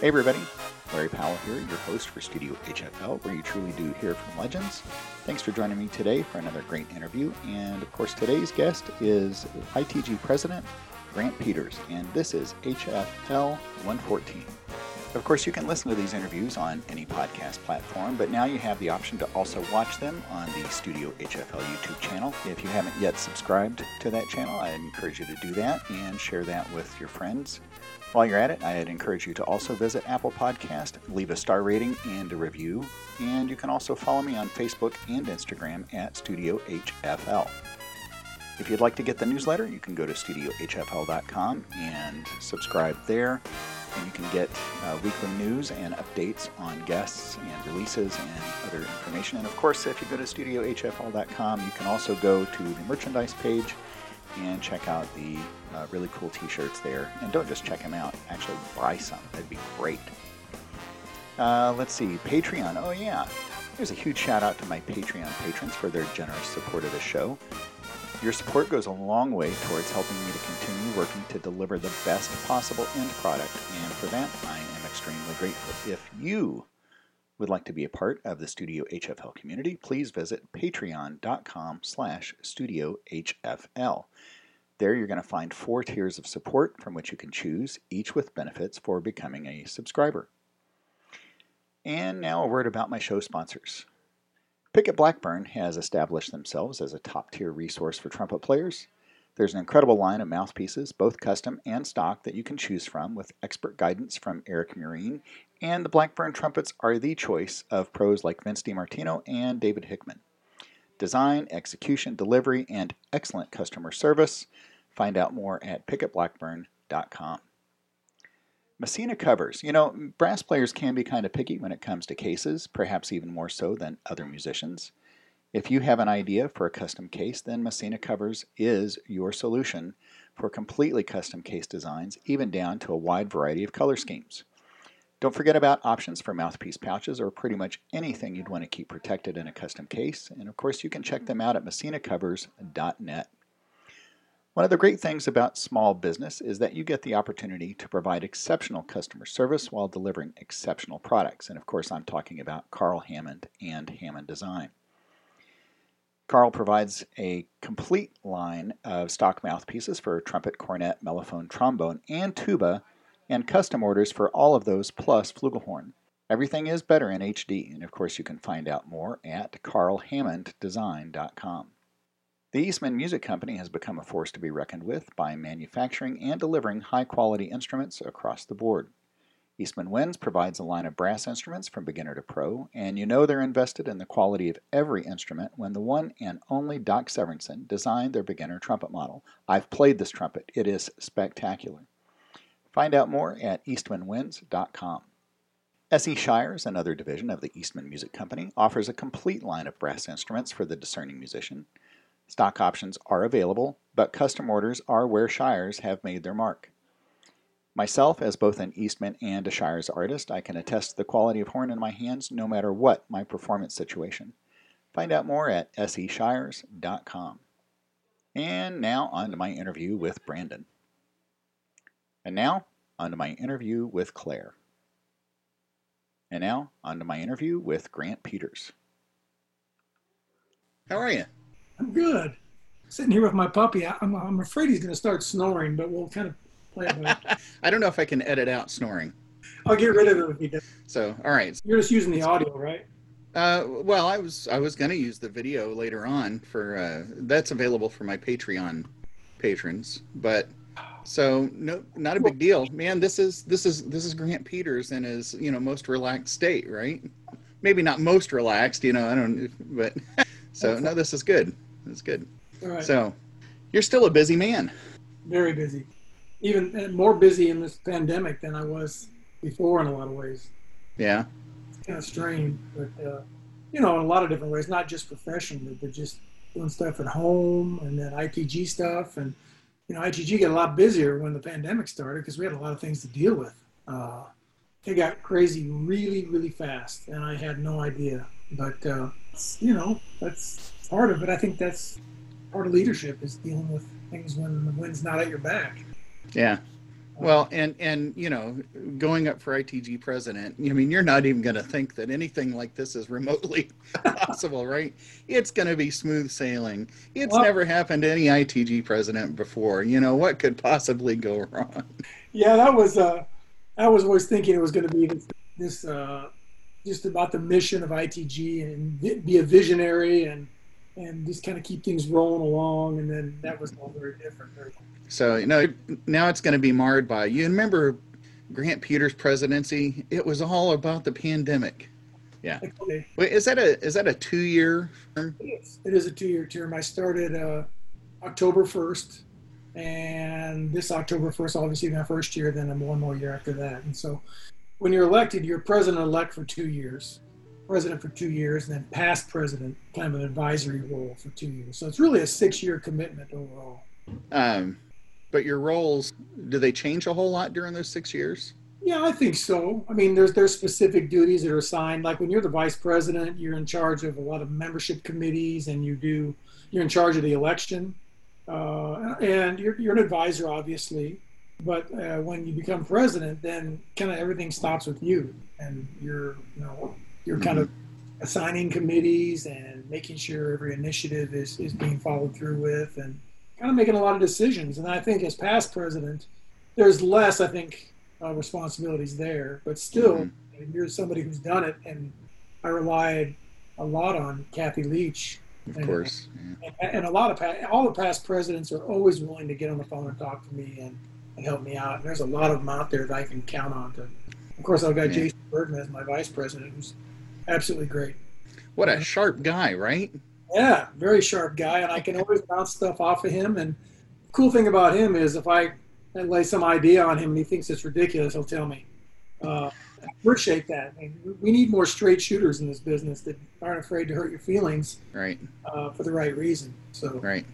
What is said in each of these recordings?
Hey everybody, Larry Powell here, your host for Studio HFL, where you truly do hear from legends. Thanks for joining me today for another great interview. And of course, today's guest is ITG President Grant Peters, and this is HFL 114. Of course, you can listen to these interviews on any podcast platform, but now you have the option to also watch them on the Studio HFL YouTube channel. If you haven't yet subscribed to that channel, I encourage you to do that and share that with your friends. While you're at it, I'd encourage you to also visit Apple Podcast, leave a star rating and a review, and you can also follow me on Facebook and Instagram at Studio HFL. If you'd like to get the newsletter, you can go to studiohfl.com and subscribe there. And you can get uh, weekly news and updates on guests and releases and other information. And of course, if you go to studiohfl.com, you can also go to the merchandise page and check out the uh, really cool t shirts there. And don't just check them out, actually buy some. That'd be great. Uh, let's see, Patreon. Oh, yeah. Here's a huge shout out to my Patreon patrons for their generous support of the show. Your support goes a long way towards helping me to continue working to deliver the best possible end product, and for that, I am extremely grateful. If you would like to be a part of the Studio HFL community, please visit patreon.com slash studiohfl. There you're going to find four tiers of support from which you can choose, each with benefits for becoming a subscriber. And now a word about my show sponsors. Pickett Blackburn has established themselves as a top tier resource for trumpet players. There's an incredible line of mouthpieces, both custom and stock, that you can choose from with expert guidance from Eric Murine, and the Blackburn trumpets are the choice of pros like Vince DiMartino and David Hickman. Design, execution, delivery, and excellent customer service. Find out more at pickettblackburn.com. Messina covers. You know, brass players can be kind of picky when it comes to cases, perhaps even more so than other musicians. If you have an idea for a custom case, then Messina Covers is your solution for completely custom case designs, even down to a wide variety of color schemes. Don't forget about options for mouthpiece pouches or pretty much anything you'd want to keep protected in a custom case. And of course, you can check them out at messinacovers.net. One of the great things about small business is that you get the opportunity to provide exceptional customer service while delivering exceptional products. And of course, I'm talking about Carl Hammond and Hammond Design. Carl provides a complete line of stock mouthpieces for trumpet, cornet, mellophone, trombone, and tuba, and custom orders for all of those plus flugelhorn. Everything is better in HD, and of course, you can find out more at carlhammonddesign.com. The Eastman Music Company has become a force to be reckoned with by manufacturing and delivering high quality instruments across the board. Eastman Winds provides a line of brass instruments from beginner to pro, and you know they're invested in the quality of every instrument when the one and only Doc Severinsen designed their beginner trumpet model. I've played this trumpet, it is spectacular. Find out more at eastmanwinds.com. S.E. Shires, another division of the Eastman Music Company, offers a complete line of brass instruments for the discerning musician. Stock options are available, but custom orders are where Shires have made their mark. Myself, as both an Eastman and a Shires artist, I can attest to the quality of horn in my hands no matter what my performance situation. Find out more at seshires.com. And now on to my interview with Brandon. And now on to my interview with Claire. And now on to my interview with Grant Peters. How are you? I'm good. Sitting here with my puppy. I'm, I'm afraid he's going to start snoring, but we'll kind of play it by. I don't know if I can edit out snoring. I'll get rid of it if he does. So, all right. You're just using the audio, right? Uh, well, I was I was going to use the video later on for uh, that's available for my Patreon patrons, but so no, not a big deal, man. This is this is this is Grant Peters in his you know most relaxed state, right? Maybe not most relaxed, you know. I don't, but so no, this is good. It's good. So, you're still a busy man. Very busy. Even more busy in this pandemic than I was before in a lot of ways. Yeah. It's kind of strange, but uh, you know, in a lot of different ways, not just professionally, but just doing stuff at home and then ITG stuff. And, you know, ITG got a lot busier when the pandemic started because we had a lot of things to deal with. Uh, it got crazy really, really fast, and I had no idea. But, uh, you know, that's part of it. I think that's part of leadership is dealing with things when the wind's not at your back. Yeah. Well, and and you know, going up for ITG president, I mean, you're not even going to think that anything like this is remotely possible, right? It's going to be smooth sailing. It's well, never happened to any ITG president before. You know, what could possibly go wrong? Yeah, that was. Uh, I was always thinking it was going to be this, this uh, just about the mission of ITG and be a visionary and and just kind of keep things rolling along. And then that was all very different. So you know now it's going to be marred by you remember Grant Peters' presidency. It was all about the pandemic. Yeah. Okay. Wait, is that a is that a two year term? It is. It is a two year term. I started uh, October first, and this October first, obviously my first year. Then I'm one more year after that. And so, when you're elected, you're president elect for two years, president for two years, and then past president, kind of an advisory role for two years. So it's really a six year commitment overall. Um, but your roles, do they change a whole lot during those six years? Yeah, I think so. I mean, there's there's specific duties that are assigned. Like when you're the vice president, you're in charge of a lot of membership committees, and you do you're in charge of the election, uh, and you're you're an advisor, obviously. But uh, when you become president, then kind of everything stops with you, and you're you know you're kind mm-hmm. of assigning committees and making sure every initiative is is being followed through with, and kind of making a lot of decisions. And I think as past president, there's less, I think, uh, responsibilities there. But still, mm-hmm. you're somebody who's done it, and I relied a lot on Kathy Leach. Of and, course. Yeah. And, and, a lot of all the past presidents are always willing to get on the phone and talk to me and, and help me out. And there's a lot of them out there that I can count on. To, of course, I've got yeah. Jason Burton as my vice president, who's absolutely great. What a sharp guy, right? Yeah, very sharp guy, and I can always bounce stuff off of him. And cool thing about him is if I lay some idea on him and he thinks it's ridiculous, he'll tell me. Uh, I appreciate that. I mean, we need more straight shooters in this business that aren't afraid to hurt your feelings, right? Uh, for the right reason. So, right,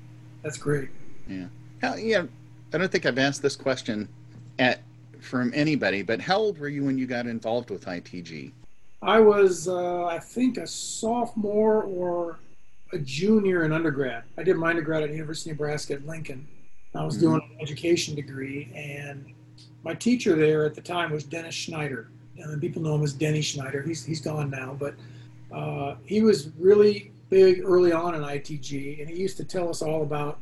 that's great. Yeah, how, yeah. I don't think I've asked this question at from anybody, but how old were you when you got involved with ITG? I was, uh, I think, a sophomore or a junior in undergrad. I did my undergrad at University of Nebraska at Lincoln. I was mm-hmm. doing an education degree, and my teacher there at the time was Dennis Schneider. And people know him as Denny Schneider. He's he's gone now, but uh, he was really big early on in ITG, and he used to tell us all about.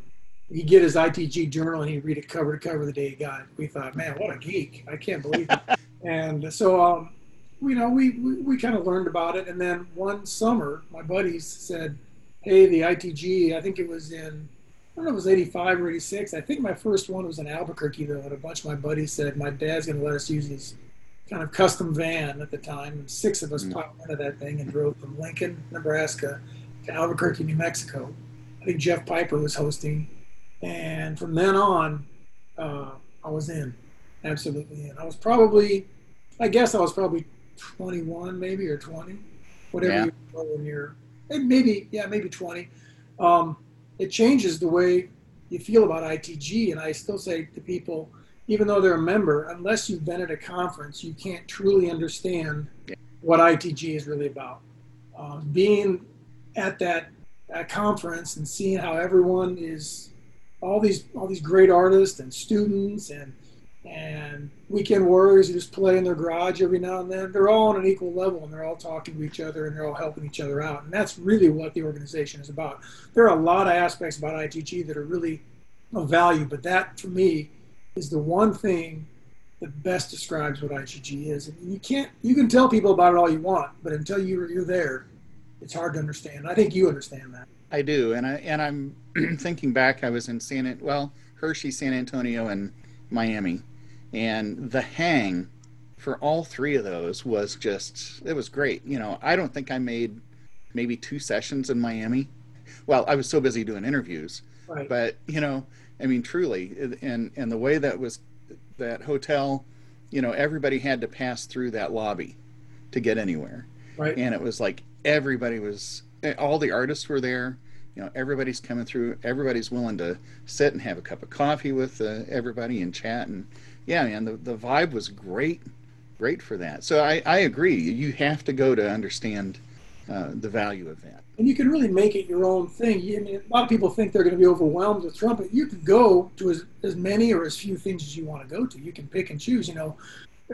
He'd get his ITG journal and he'd read it cover to cover the day he got it. We thought, man, what a geek! I can't believe it. and so, um, you know, we, we, we kind of learned about it. And then one summer, my buddies said, hey, the ITG, I think it was in, I don't know it was 85 or 86. I think my first one was in Albuquerque, though, and a bunch of my buddies said, my dad's going to let us use his kind of custom van at the time. And six of us mm. popped into that thing and drove from Lincoln, Nebraska to Albuquerque, New Mexico. I think Jeff Piper was hosting. And from then on, uh, I was in, absolutely in. I was probably, I guess I was probably 21 maybe or 20, whatever yeah. you were when you're maybe yeah maybe 20 um, it changes the way you feel about ITG and i still say to people even though they're a member unless you've been at a conference you can't truly understand what ITG is really about. Um, being at that, that conference and seeing how everyone is all these all these great artists and students and and weekend warriors who just play in their garage every now and then. They're all on an equal level and they're all talking to each other and they're all helping each other out. And that's really what the organization is about. There are a lot of aspects about ITG that are really of value, but that for me is the one thing that best describes what ITG is. And you can't, you can tell people about it all you want, but until you're, you're there, it's hard to understand. I think you understand that. I do, and I and I'm thinking back. I was in San well Hershey, San Antonio, and Miami, and the hang for all three of those was just it was great. You know, I don't think I made maybe two sessions in Miami. Well, I was so busy doing interviews, right. but you know, I mean, truly, and and the way that was that hotel, you know, everybody had to pass through that lobby to get anywhere, right? And it was like everybody was, all the artists were there. You know, everybody's coming through. Everybody's willing to sit and have a cup of coffee with uh, everybody and chat and yeah, man, the, the vibe was great, great for that. So I, I agree. You have to go to understand uh, the value of that. And you can really make it your own thing. I mean, a lot of people think they're going to be overwhelmed with trumpet. You can go to as, as many or as few things as you want to go to. You can pick and choose. You know,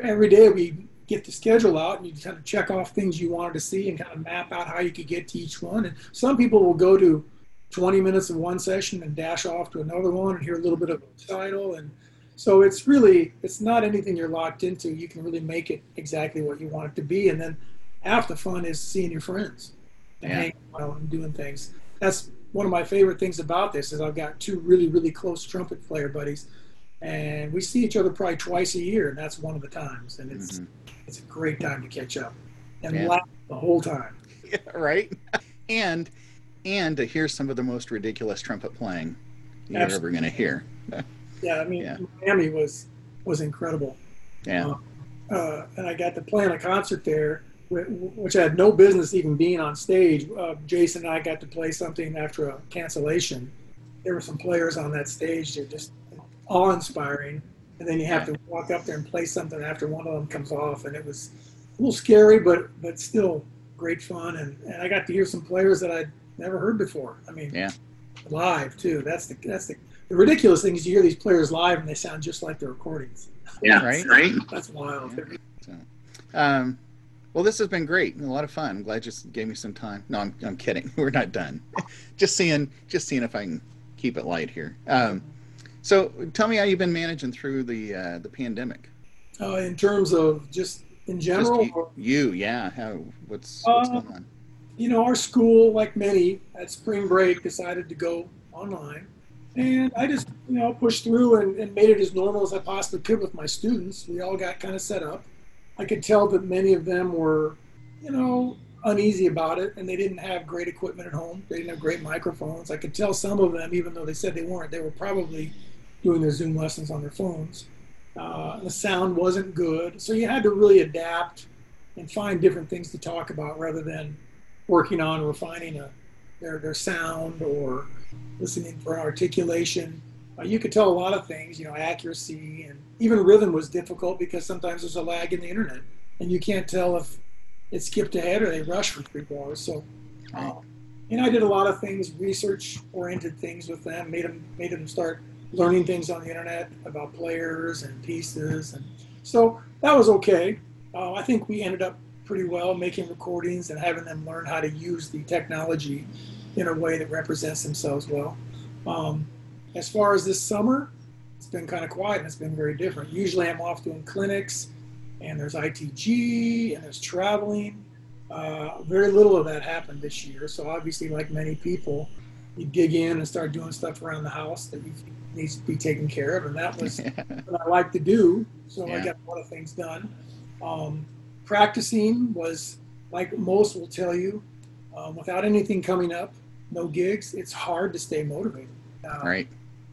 every day we get the schedule out and you kind of check off things you wanted to see and kind of map out how you could get to each one. And some people will go to 20 minutes of one session and dash off to another one and hear a little bit of a recital. And so it's really, it's not anything you're locked into. You can really make it exactly what you want it to be. And then half the fun is seeing your friends and Yeah. hanging out and doing things. That's one of my favorite things about this is I've got two really, really close trumpet player buddies and we see each other probably twice a year and that's one of the times. And it's, Mhm. it's a great time to catch up and Yeah. laugh the whole time. Yeah, right? And and to hear some of the most ridiculous trumpet playing you're ever going to hear. Yeah, I mean, Yeah. Miami was was incredible, Yeah. uh, and I got to play on a concert there, which I had no business even being on stage. Uh, Jason and I got to play something after a cancellation. There were some players on that stage that just awe-inspiring, and then you have to walk up there and play something after one of them comes off, and it was a little scary, but but still great fun. And, and I got to hear some players that I'd never heard before. I mean, Yeah. live too. That's the that's the, the ridiculous thing is you hear these players live and they sound just like the recordings. Yeah. Right? Right. That's wild. Um, well, this has been great. A lot of fun. I'm glad you gave me some time. No, I'm, I'm kidding. We're not done. just seeing, just seeing if I can keep it light here. Um, so, tell me how you've been managing through the uh, the pandemic. Uh, in terms of just in Just general, you, you, yeah. How what's what's Uh, going on? you know, our school, like many, at spring break decided to go online. And I just, you know, pushed through and, and made it as normal as I possibly could with my students. We all got kind of set up. I could tell that many of them were, you know, uneasy about it and they didn't have great equipment at home. They didn't have great microphones. I could tell some of them, even though they said they weren't, they were probably doing their Zoom lessons on their phones. Uh, the sound wasn't good. So you had to really adapt and find different things to talk about rather than working on refining a, their, their sound or listening for articulation. Uh, you could tell a lot of things, you know, accuracy and even rhythm was difficult because sometimes there's a lag in the internet and you can't tell if it skipped ahead or they rushed for three bars. So, uh, and I did a lot of things, research oriented things with them, made them, made them start learning things on the internet about players and pieces. And so that was okay. Uh, I think we ended up pretty well making recordings and having them learn how to use the technology in a way that represents themselves well. Um, as far as this summer, it's been kind of quiet and it's been very different. Usually I'm off doing clinics and there's ITG and there's traveling. Uh, very little of that happened this year. So obviously, like many people, you dig in and start doing stuff around the house that needs to be taken care of, and that was what I like to do. So I got a lot of things done. Um, practicing was like most will tell you, um, without anything coming up, no gigs. It's hard to stay motivated. Uh, right.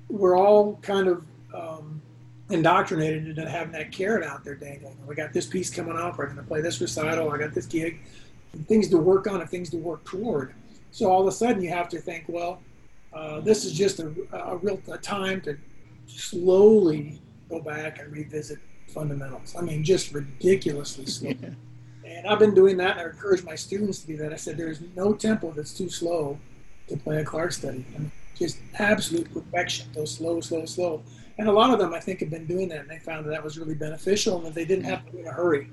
We're all kind of um, indoctrinated into having that carrot out there dangling. We got this piece coming up. We're going to play this recital. I got this gig. Things to work on and things to work toward. So all of a sudden you have to think, well, uh, this is just a, a real a time to slowly go back and revisit fundamentals. I mean, just ridiculously slow. And I've been doing that, and I encourage my students to do that. I said, there's no tempo that's too slow to play a Clarke study. Mean, just absolute perfection, go slow, slow, slow. And a lot of them, I think, have been doing that, and they found that that was really beneficial, and that they didn't have to be in a hurry.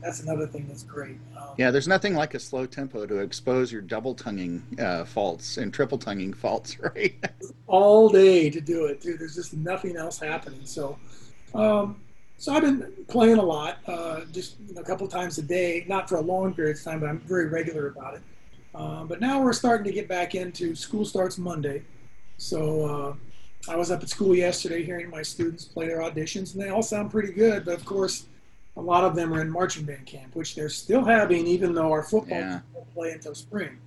That's another thing that's great. Um, Yeah, there's nothing like a slow tempo to expose your double tonguing uh, faults and triple tonguing faults, right? all day to do it, dude. There's just nothing else happening. So, um, so I've been playing a lot, uh, just you know, a couple times a day, not for a long period of time, but I'm very regular about it. Uh, but now we're starting to get back into school starts Monday. So uh, I was up at school yesterday hearing my students play their auditions, and they all sound pretty good. But of course, a lot of them are in marching band camp, which they're still having, even though our football Yeah. team won't play until spring,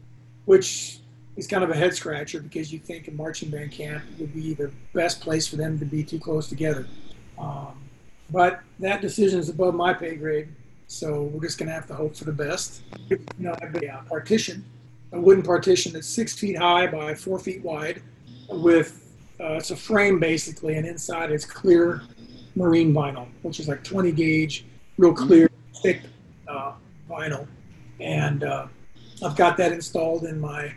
which is kind of a head scratcher because you think a marching band camp would be the best place for them to be too close together. Um, but that decision is above my pay grade, so we're just going to have to hope for the best. You know, I have a partition, a wooden partition that's six feet high by four feet wide, with uh, it's a frame basically, and inside it's clear marine vinyl, which is like 20 gauge, real clear, thick uh, vinyl, and uh, I've got that installed in my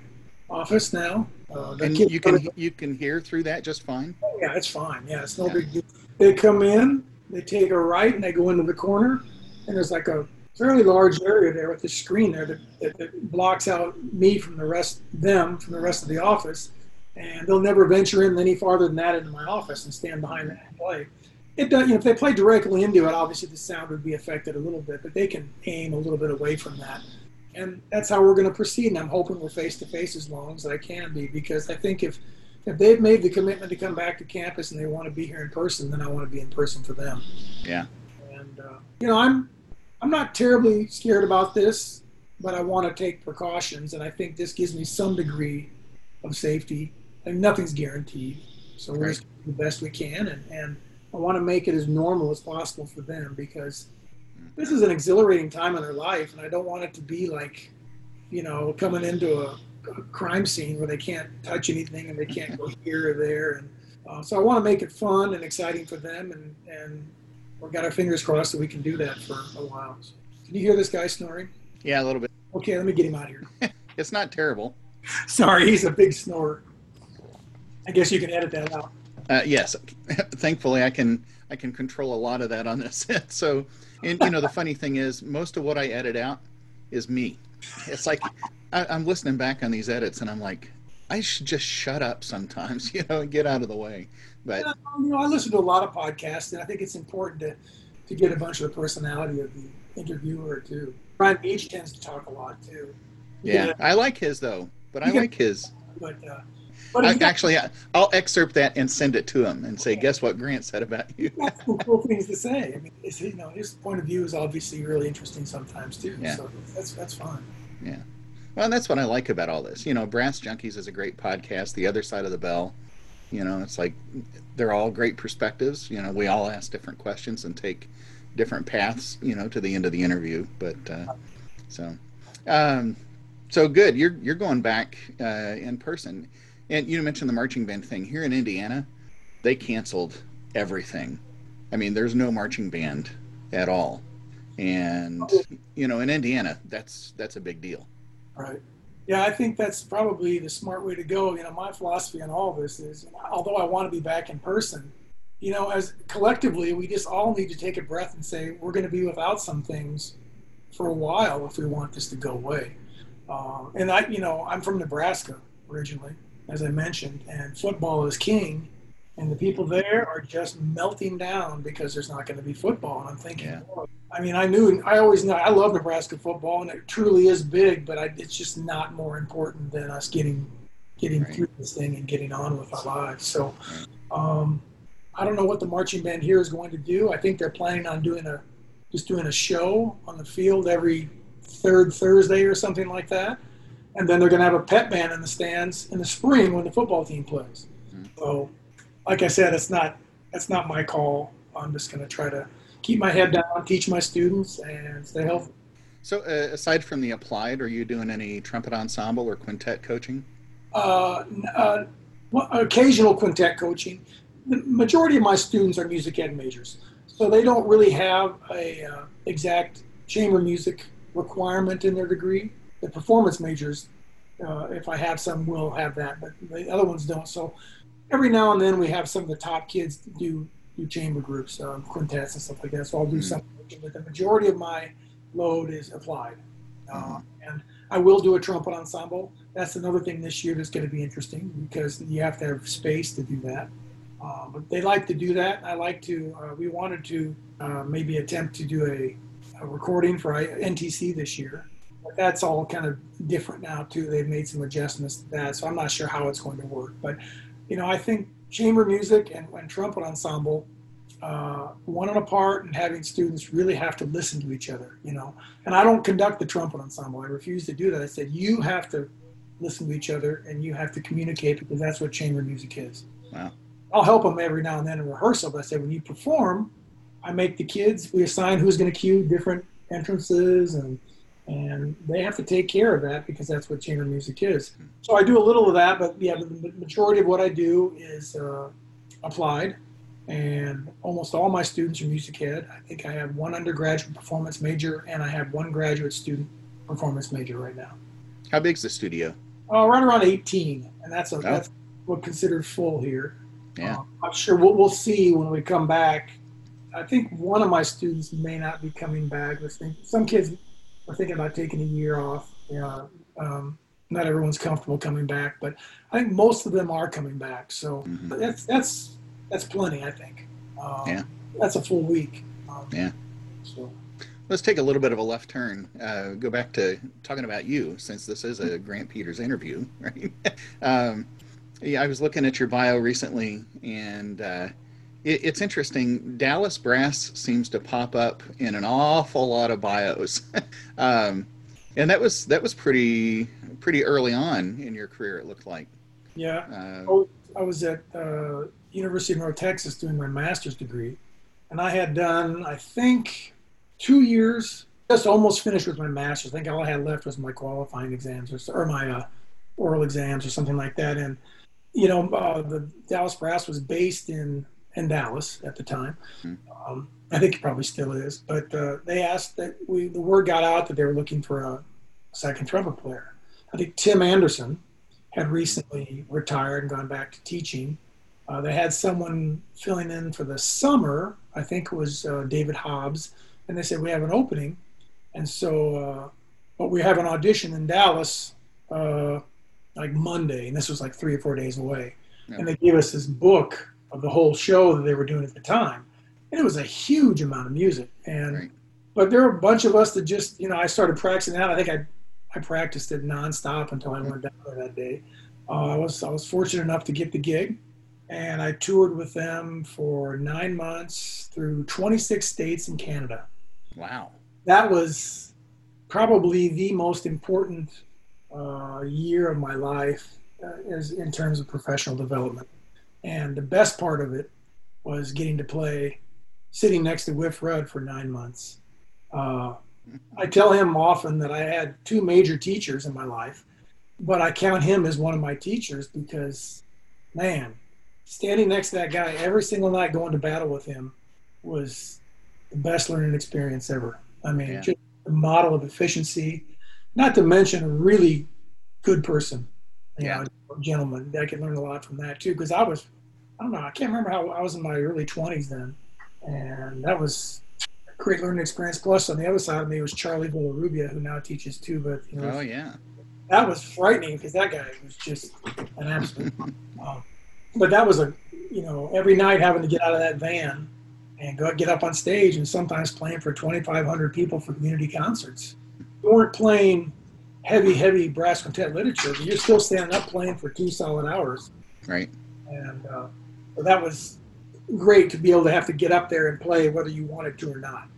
office now. Uh, and you can you can hear through that just fine. Oh, yeah, it's fine. Yeah, it's no yeah. big deal. They come in, they take a right, and they go into the corner, and there's like a fairly large area there with the screen there that, that, that, blocks out me from the rest, them from the rest of the office. And they'll never venture in any farther than that into my office and stand behind that and play. It does, you know, if they play directly into it, obviously the sound would be affected a little bit, but they can aim a little bit away from that. And that's how we're going to proceed. And I'm hoping we're face to face as long as I can be, because I think if if they've made the commitment to come back to campus and they want to be here in person, then I want to be in person for them. Yeah. And uh, you know, I'm I'm not terribly scared about this, but I want to take precautions, and I think this gives me some degree of safety. And nothing's guaranteed, so we're do the best we can, and, and I want to make it as normal as possible for them because this is an exhilarating time in their life, and I don't want it to be like, you know, coming into a, a crime scene where they can't touch anything and they can't go here or there, and uh, so I want to make it fun and exciting for them, and and we've got our fingers crossed that we can do that for a while. So, can you hear this guy snoring? Yeah, a little bit. Okay, let me get him out of here. it's not terrible. Sorry, he's a big snorer. I guess you can edit that out. Uh, yes, thankfully I can I can control a lot of that on this. so, and you know the funny thing is, most of what I edit out is me. It's like I, I'm listening back on these edits, and I'm like, I should just shut up sometimes, you know, and get out of the way. But yeah, you know, I listen to a lot of podcasts, and I think it's important to to get a bunch of the personality of the interviewer too. Brian Beach tends to talk a lot too. Yeah. I like his though, but I like his. But, uh, but I, actually, I'll excerpt that and send it to him and say, okay. "Guess what Grant said about you." That's some cool things to say. I mean, you know, his point of view is obviously really interesting sometimes too. Yeah. So that's that's fun. Yeah. Well, that's what I like about all this. You know, Brass Junkies is a great podcast. The Other Side of the Bell you know, it's like they're all great perspectives. You know, we all ask different questions and take different paths, you know, to the end of the interview. But uh, so, um, so good. You're you're going back uh, in person, and you mentioned the marching band thing here in Indiana. They canceled everything. I mean, there's no marching band at all, and you know, in Indiana, that's that's a big deal. Right yeah, I think that's probably the smart way to go. You know, my philosophy on all this is, although I want to be back in person, you know, as collectively, we just all need to take a breath and say we're going to be without some things for a while if we want this to go away. Uh, and I, you know, I'm from Nebraska originally, as I mentioned, and football is king and the people there are just melting down because there's not going to be football. And I'm thinking, yeah. oh, I mean, I knew, I always know, I love Nebraska football, and it truly is big, but I, it's just not more important than us getting getting right. through this thing and getting on with our lives. So, um, I don't know what the marching band here is going to do. I think they're planning on doing a just doing a show on the field every third Thursday or something like that, and then they're going to have a pep band in the stands in the spring when the football team plays. Mm-hmm. So like I said, it's not that's not my call. I'm just going to try to keep my head down, teach my students, and stay healthy. So, uh, aside from the applied, are you doing any trumpet ensemble or quintet coaching? Uh, uh, occasional quintet coaching. The majority of my students are music ed majors, so they don't really have a uh, exact chamber music requirement in their degree. The performance majors, uh, if I have some, will have that, but the other ones don't. So every now and then we have some of the top kids do do chamber groups, um, quintets and stuff like that. So I'll do mm-hmm. something, but the majority of my load is applied. Uh, and I will do a trumpet ensemble. That's another thing this year that's going to be interesting because you have to have space to do that. Uh, but they like to do that. I like to. Uh, we wanted to uh, maybe attempt to do a, a, recording for NTC this year, but that's all kind of different now too. They've made some adjustments to that, so I'm not sure how it's going to work. But you know, I think chamber music and, and trumpet ensemble, uh, one on a part and having students really have to listen to each other, you know. And I don't conduct the trumpet ensemble. I refuse to do that. I said, you have to listen to each other and you have to communicate because that's what chamber music is. Wow. I'll help them every now and then in rehearsal, but I said, when you perform, I make the kids, we assign who's going to cue different entrances and and they have to take care of that because that's what chamber music is. So I do a little of that, but yeah, the majority of what I do is uh, applied, and almost all my students are music ed. I think I have one undergraduate performance major, and I have one graduate student performance major right now. How big's the studio? Uh, right around 18, and that's a, oh. that's what considered full here. Yeah. Uh, I'm sure we'll, we'll see when we come back. I think one of my students may not be coming back. Listening. Some kids are thinking about taking a year off. Yeah. Um, not everyone's comfortable coming back, but I think most of them are coming back. So mm-hmm. that's that's that's plenty. I think. Um, yeah. That's a full week. Um, yeah. So. Let's take a little bit of a left turn. Uh, go back to talking about you, since this is a Grant Peters interview, right? um, yeah, I was looking at your bio recently, and uh, it, it's interesting. Dallas Brass seems to pop up in an awful lot of bios, um, and that was that was pretty pretty early on in your career. It looked like. Yeah, uh, oh, I was at uh, University of North Texas doing my master's degree, and I had done I think two years, just almost finished with my master's. I think all I had left was my qualifying exams or, or my uh, oral exams or something like that. And you know, uh, the Dallas Brass was based in in Dallas at the time. Mm-hmm. Um, I think it probably still is. But uh, they asked that we the word got out that they were looking for a second trumpet player. I think Tim Anderson had recently retired and gone back to teaching. Uh, they had someone filling in for the summer. I think it was uh, David Hobbs, and they said we have an opening, and so uh, but we have an audition in Dallas uh, like Monday, and this was like three or four days away, yeah. and they gave us this book of the whole show that they were doing at the time, and it was a huge amount of music, and right. but there were a bunch of us that just you know I started practicing that. I think I I practiced it nonstop until I went down there that day. Uh, I was I was fortunate enough to get the gig, and I toured with them for nine months through 26 states in Canada. Wow, that was probably the most important uh, year of my life uh, is in terms of professional development. And the best part of it was getting to play sitting next to Wiff Rudd for nine months. Uh, I tell him often that I had two major teachers in my life, but I count him as one of my teachers because, man, standing next to that guy every single night going to battle with him was the best learning experience ever. I mean, yeah. just a model of efficiency, not to mention a really good person, yeah. Know, gentleman. I could learn a lot from that too because I was, I don't know, I can't remember how I was in my early 20s then. And that was a great learning experience. Plus, on the other side of me was Charlie Villarrubia, who now teaches too. But you know, oh yeah, that was frightening because that guy was just an absolute. um, but that was a, you know, every night having to get out of that van and go get up on stage, and sometimes playing for 2,500 people for community concerts. We weren't playing heavy, heavy brass quintet literature, but you're still standing up playing for two solid hours. Right. And uh, that was great to be able to have to get up there and play whether you wanted to or not.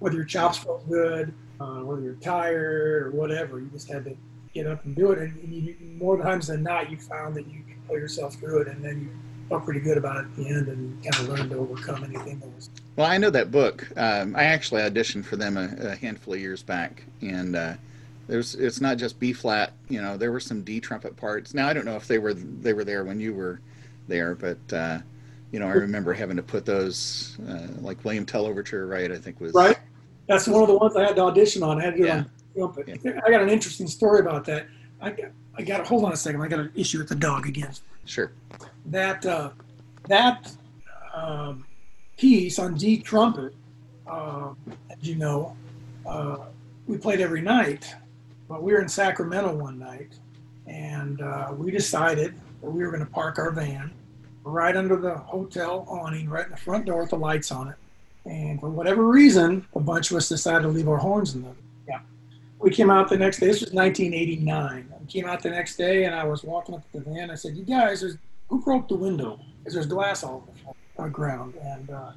Whether your chops felt good, uh, whether you're tired or whatever, you just had to get up and do it. And you, more times than not, you found that you could pull yourself through it, and then you felt pretty good about it at the end, and kind of learned to overcome anything that was. Well, I know that book. Um, I actually auditioned for them a, a handful of years back, and uh, there's it's not just B flat. You know, there were some D trumpet parts. Now I don't know if they were they were there when you were there, but uh, you know, I remember having to put those, uh, like William Tell Overture, right? I think was right. That's one of the ones I had to audition on. I had to yeah. on Yeah. I got an interesting story about that. I got, I got. Hold on a second. I got an issue with the dog again. Sure. That uh, that um, piece on D trumpet, uh, as you know, uh, we played every night. But we were in Sacramento one night, and uh, we decided that we were going to park our van right under the hotel awning, right in the front door with the lights on it. And for whatever reason, a bunch of us decided to leave our horns in them. Yeah. We came out the next day. This was 1989. We came out the next day, and I was walking up to the van. I said, "You guys, who broke the window? Because there's glass all over the ground." And uh,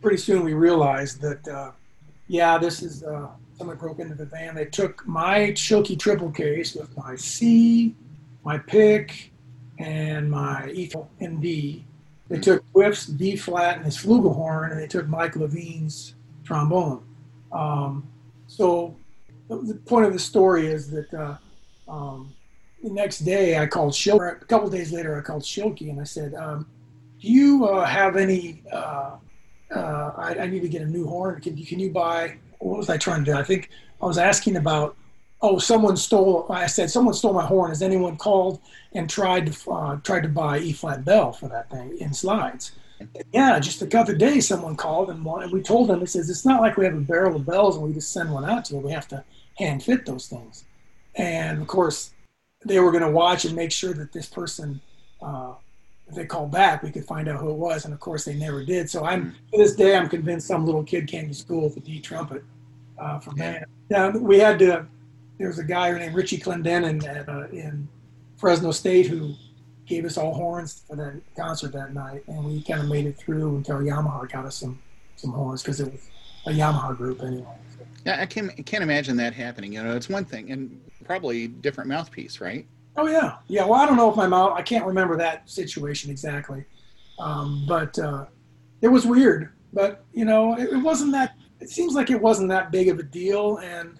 pretty soon we realized that, uh, yeah, this is uh, someone broke into the van. They took my Schilke triple case with my C, my pick, and my Ethel MD. They took Wiff's B flat and his flugelhorn, and they took Mike Levine's trombone. Um, so the point of the story is that uh, um, the next day I called Schilke. A couple days later, I called Schilke and I said, um, "Do you uh, have any? Uh, uh, I, I, need to get a new horn. Can can you buy? What was I trying to do? I think I was asking about oh, someone stole. I said someone stole my horn. Has anyone called and tried to uh, tried to buy E flat bell for that thing in slides? Yeah, just the other day someone called and, we told them it says it's not like we have a barrel of bells and we just send one out to you. We have to hand fit those things, and of course they were going to watch and make sure that this person. Uh, if they called back, we could find out who it was, and of course they never did. So I'm to this day, I'm convinced some little kid came to school with a D trumpet uh, for band. Yeah, we had to there was a guy named Richie Clendenin at, uh, in Fresno State who gave us all horns for that concert that night, and we kind of made it through until Yamaha got us some some horns because it was a Yamaha group anyway. So. Yeah, I can't can't imagine that happening. You know, it's one thing, and probably different mouthpiece, right? Oh yeah, yeah. Well, I don't know if my mouth. I can't remember that situation exactly, um, but uh, it was weird. But you know, it, it wasn't that. It seems like it wasn't that big of a deal, and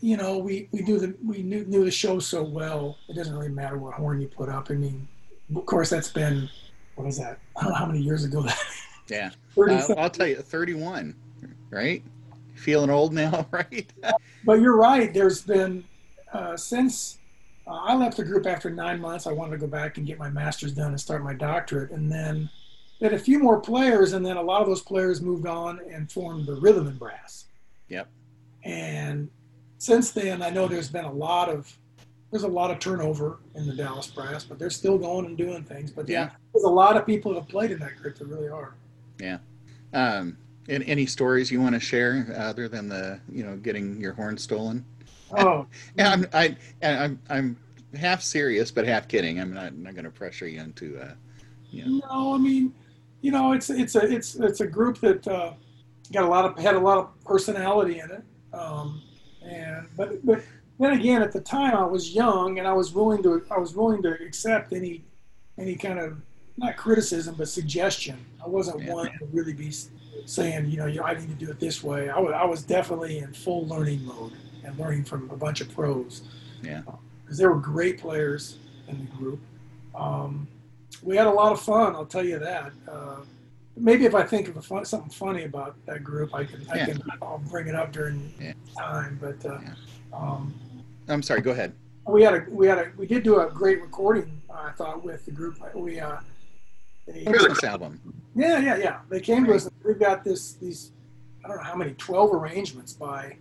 you know, we, we knew the we knew, knew the show so well. It doesn't really matter what horn you put up. I mean, of course, that's been what is that? I don't know how many years ago that. Yeah, uh, I'll tell you, thirty-one, right? Feeling old now, right? but you're right. There's been uh, since uh, I left the group after nine months. I wanted to go back and get my master's done and start my doctorate, and then had a few more players, and then a lot of those players moved on and formed the rhythm and brass. Yep. And since then, I know there's been a lot of there's a lot of turnover in the Dallas Brass, but they're still going and doing things. But yeah, there's a lot of people that have played in that group that really are. Yeah. Um, and any stories you want to share other than the you know getting your horn stolen? Oh, and I'm I I'm I'm half serious but half kidding. I'm not not going to pressure you into. Uh, you know. No, I mean, you know, it's it's a it's it's a group that uh, got a lot of had a lot of personality in it. Um, and but but then again, at the time I was young and I was willing to I was willing to accept any any kind of not criticism but suggestion. I wasn't yeah. one to really be saying you know I need to do it this way. I was I was definitely in full learning mode and learning from a bunch of pros. Yeah, because there were great players in the group. Um, we had a lot of fun. I'll tell you that. Uh, maybe if I think of a fun, something funny about that group, I can I can I'll bring it up during yeah. time. But uh, yeah. um, I'm sorry. Go ahead. We had a we had a we did do a great recording. I thought with the group. We uh, they, Christmas album. Yeah, yeah, yeah. They came right. to us. We've got this these I don't know how many twelve arrangements by.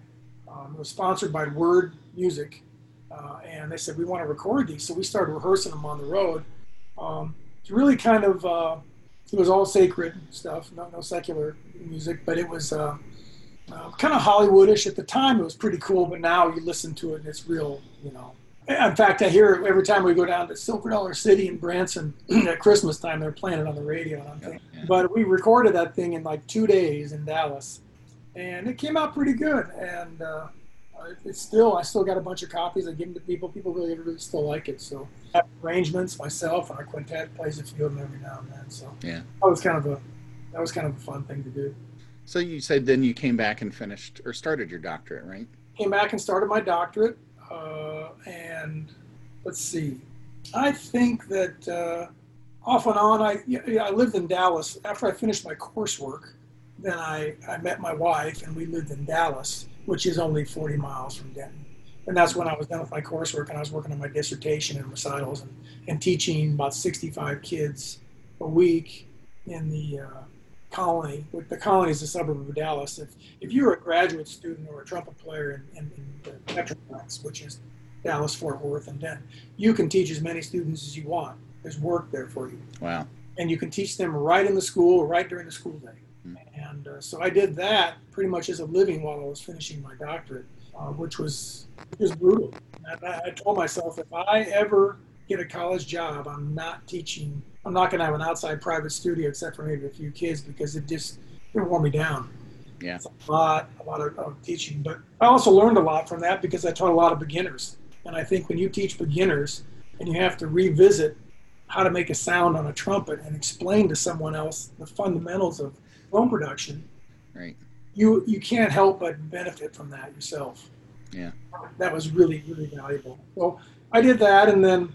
Um, it was sponsored by Word Music, uh, and they said we want to record these. So we started rehearsing them on the road. Um, it's really kind of uh, it was all sacred stuff, no, no secular music, but it was uh, uh, kind of Hollywoodish at the time. It was pretty cool, but now you listen to it and it's real, you know. In fact, I hear it every time we go down to Silver Dollar City in Branson at Christmas time. They're playing it on the radio, and I'm thinking. Yeah. But we recorded that thing in like two days in Dallas, and it came out pretty good. And uh, it's still, I still got a bunch of copies. I give them to people. People really, really still like it. So arrangements myself, and our quintet plays a few of them every now and then. So yeah, that was kind of a that was kind of a fun thing to do. So you said then you came back and finished or started your doctorate, right? Came back and started my doctorate, uh, and let's see, I think that uh, off and on, I I lived in Dallas after I finished my coursework. Then I, I met my wife and we lived in Dallas, which is only 40 miles from Denton and that's when I was done with my coursework and I was working on my dissertation and recitals and, and teaching about 65 kids a week in the uh, colony. The colony is a suburb of Dallas. If, if you're a graduate student or a trumpet player in, in, in the Metroplex, which is Dallas, Fort Worth, and Denton, you can teach as many students as you want. There's work there for you. Wow. And you can teach them right in the school, right during the school day. And uh, so I did that pretty much as a living while I was finishing my doctorate, uh, which was just brutal. I, I told myself if I ever get a college job, I'm not teaching. I'm not going to have an outside private studio except for maybe a few kids because it just it wore me down. Yeah, it's a lot, a lot of, of teaching. But I also learned a lot from that because I taught a lot of beginners. And I think when you teach beginners and you have to revisit how to make a sound on a trumpet and explain to someone else the fundamentals of film production, right? You you can't help but benefit from that yourself. Yeah. That was really, really valuable. So I did that, and then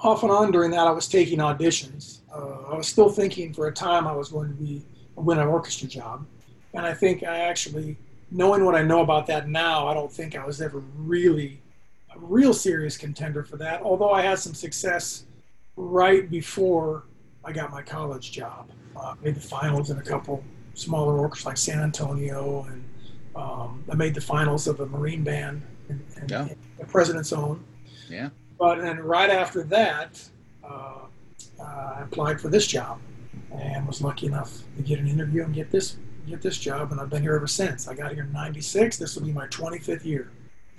off and on during that, I was taking auditions. Uh, I was still thinking for a time I was going to be win an orchestra job, and I think I actually, knowing what I know about that now, I don't think I was ever really a real serious contender for that. Although I had some success right before I got my college job. Uh, made the finals in a couple smaller orchestras like San Antonio, and um, I made the finals of a Marine band in, in, yeah. in the President's Own. Yeah. But then right after that, uh, uh, I applied for this job and was lucky enough to get an interview and get this get this job, and I've been here ever since. I got here in '96. This will be my 25th year.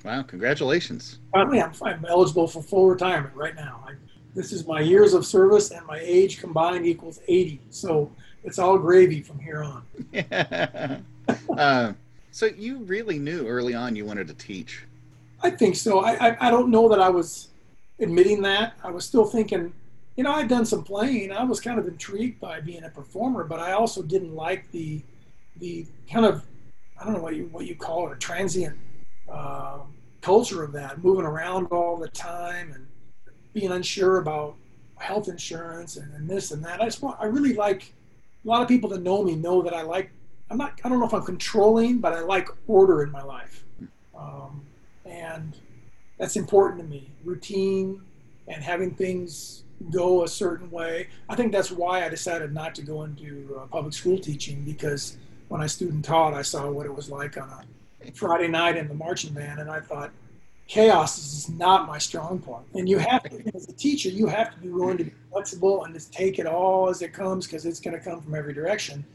Wow! Congratulations. Finally, I'm, I'm eligible for full retirement right now. I, this is my years of service, and my age combined equals 80. So it's all gravy from here on. Yeah. uh, so you really knew early on you wanted to teach. I think so. I, I, I don't know that I was admitting that. I was still thinking, you know, I'd done some playing. I was kind of intrigued by being a performer, but I also didn't like the the kind of I don't know what you what you call it a transient uh, culture of that, moving around all the time and being unsure about health insurance and, and this and that. I just want I really like a lot of people that know me know that I like I'm not I don't know if I'm controlling, but I like order in my life, um, and that's important to me. Routine and having things go a certain way. I think that's why I decided not to go into uh, public school teaching because when I student taught, I saw what it was like on a Friday night in the marching band, and I thought, chaos is not my strong point. And you have to, as a teacher, you have to be willing to be flexible and just take it all as it comes because it's going to come from every direction.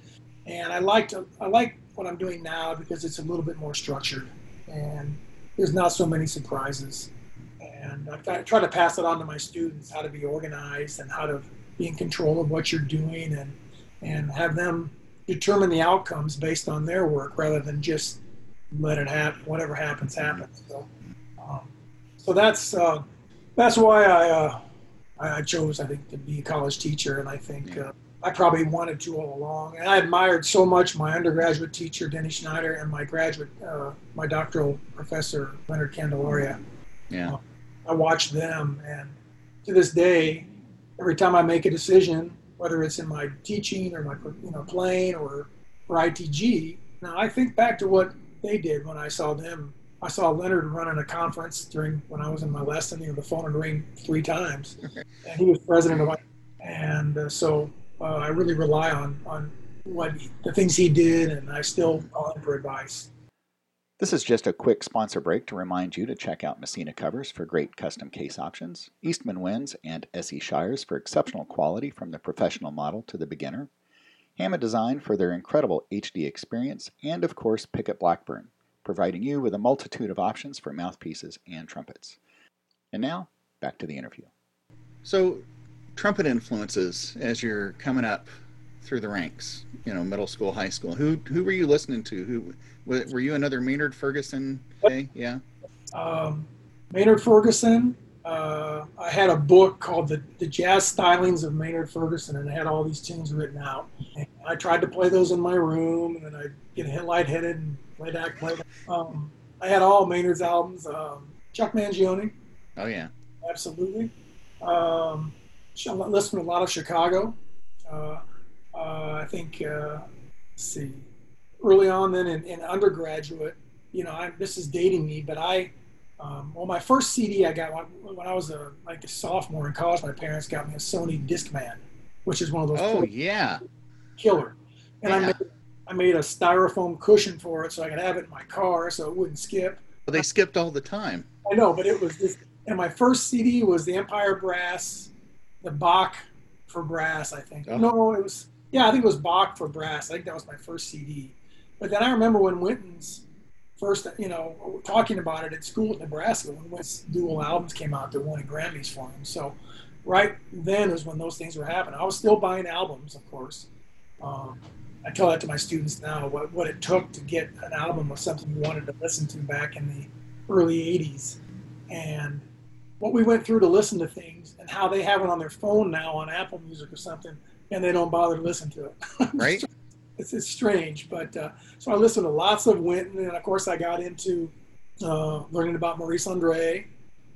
And I like to, I like what I'm doing now because it's a little bit more structured and there's not so many surprises. And I try to pass it on to my students how to be organized and how to be in control of what you're doing and and have them determine the outcomes based on their work rather than just let it happen. Whatever happens, happens. So, um, so that's uh, that's why I uh, I chose I think to be a college teacher, and I think uh, I probably wanted to all along. And I admired so much my undergraduate teacher Denny Schneider and my graduate uh, my doctoral professor Leonard Candelaria. Yeah, uh, I watched them, and to this day, every time I make a decision whether it's in my teaching or my you know playing or or ITG. Now I think back to what they did when I saw them. I saw Leonard running a conference during when I was in my lesson. You know, the phone would ring three times, and he was president of. And uh, so uh, I really rely on on what the things he did, and I still call him for advice. This is just a quick sponsor break to remind you to check out Messina Covers for great custom case options, Eastman Winds and SE Shires for exceptional quality from the professional model to the beginner, Hammond Design for their incredible HD experience, and of course Pickett Blackburn, providing you with a multitude of options for mouthpieces and trumpets. And now, back to the interview. So, trumpet influences as you're coming up through the ranks, you know, middle school, high school. Who who were you listening to? Who were you another Maynard Ferguson? Day? Yeah. Um, Maynard Ferguson. Uh, I had a book called the, the Jazz Stylings of Maynard Ferguson, and it had all these tunes written out. And I tried to play those in my room, and then I'd get lightheaded and play play that. Um, I had all Maynard's albums. Um, Chuck Mangione. Oh, yeah. Absolutely. Um, listened to a lot of Chicago. Uh, uh, I think, uh, let's see, early on then in, in undergraduate, you know, I, this is dating me, but I, um, well, my first CD I got when, when I was a, like a sophomore in college, my parents got me a Sony Discman, which is one of those. Oh yeah. Killer, and yeah. I made I made a styrofoam cushion for it so I could have it in my car so it wouldn't skip. Well, they skipped all the time. I know, but it was this, and my first CD was the Empire Brass, the Bach for brass, I think. Oh. No, it was yeah, I think it was Bach for brass. I think that was my first CD. But then I remember when Wynton's first, you know, talking about it at school at Nebraska when Wynton's dual albums came out that won Grammys for him. So right then is when those things were happening. I was still buying albums, of course. Um, I tell that to my students now what, what it took to get an album of something you wanted to listen to back in the early 80s and what we went through to listen to things and how they have it on their phone now on Apple Music or something and they don't bother to listen to it. right it's, it's strange. But uh, so I listened to lots of Wynton, and of course I got into uh, learning about Maurice Andre.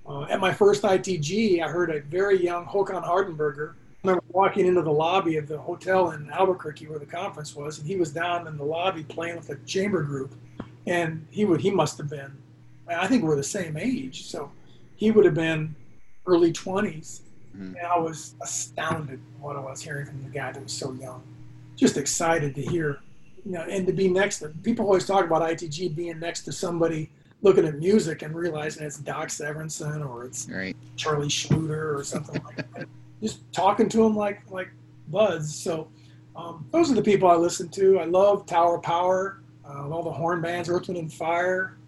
Uh, at my first ITG, I heard a very young Håkan Hardenberger. I remember walking into the lobby of the hotel in Albuquerque where the conference was, and he was down in the lobby playing with a chamber group, and he would he must have been, I think we're the same age, so he would have been early 20s. Mm-hmm. And I was astounded what I was hearing from the guy that was so young. Just excited to hear, you know, and to be next to people always talk about ITG being next to somebody looking at music and realizing it's Doc Severinsen or it's right. Charlie Schlueter or something like that. Just talking to them like like buds. So um, those are the people I listen to. I love Tower Power, uh, all the horn bands, Earth, Wind, and Fire.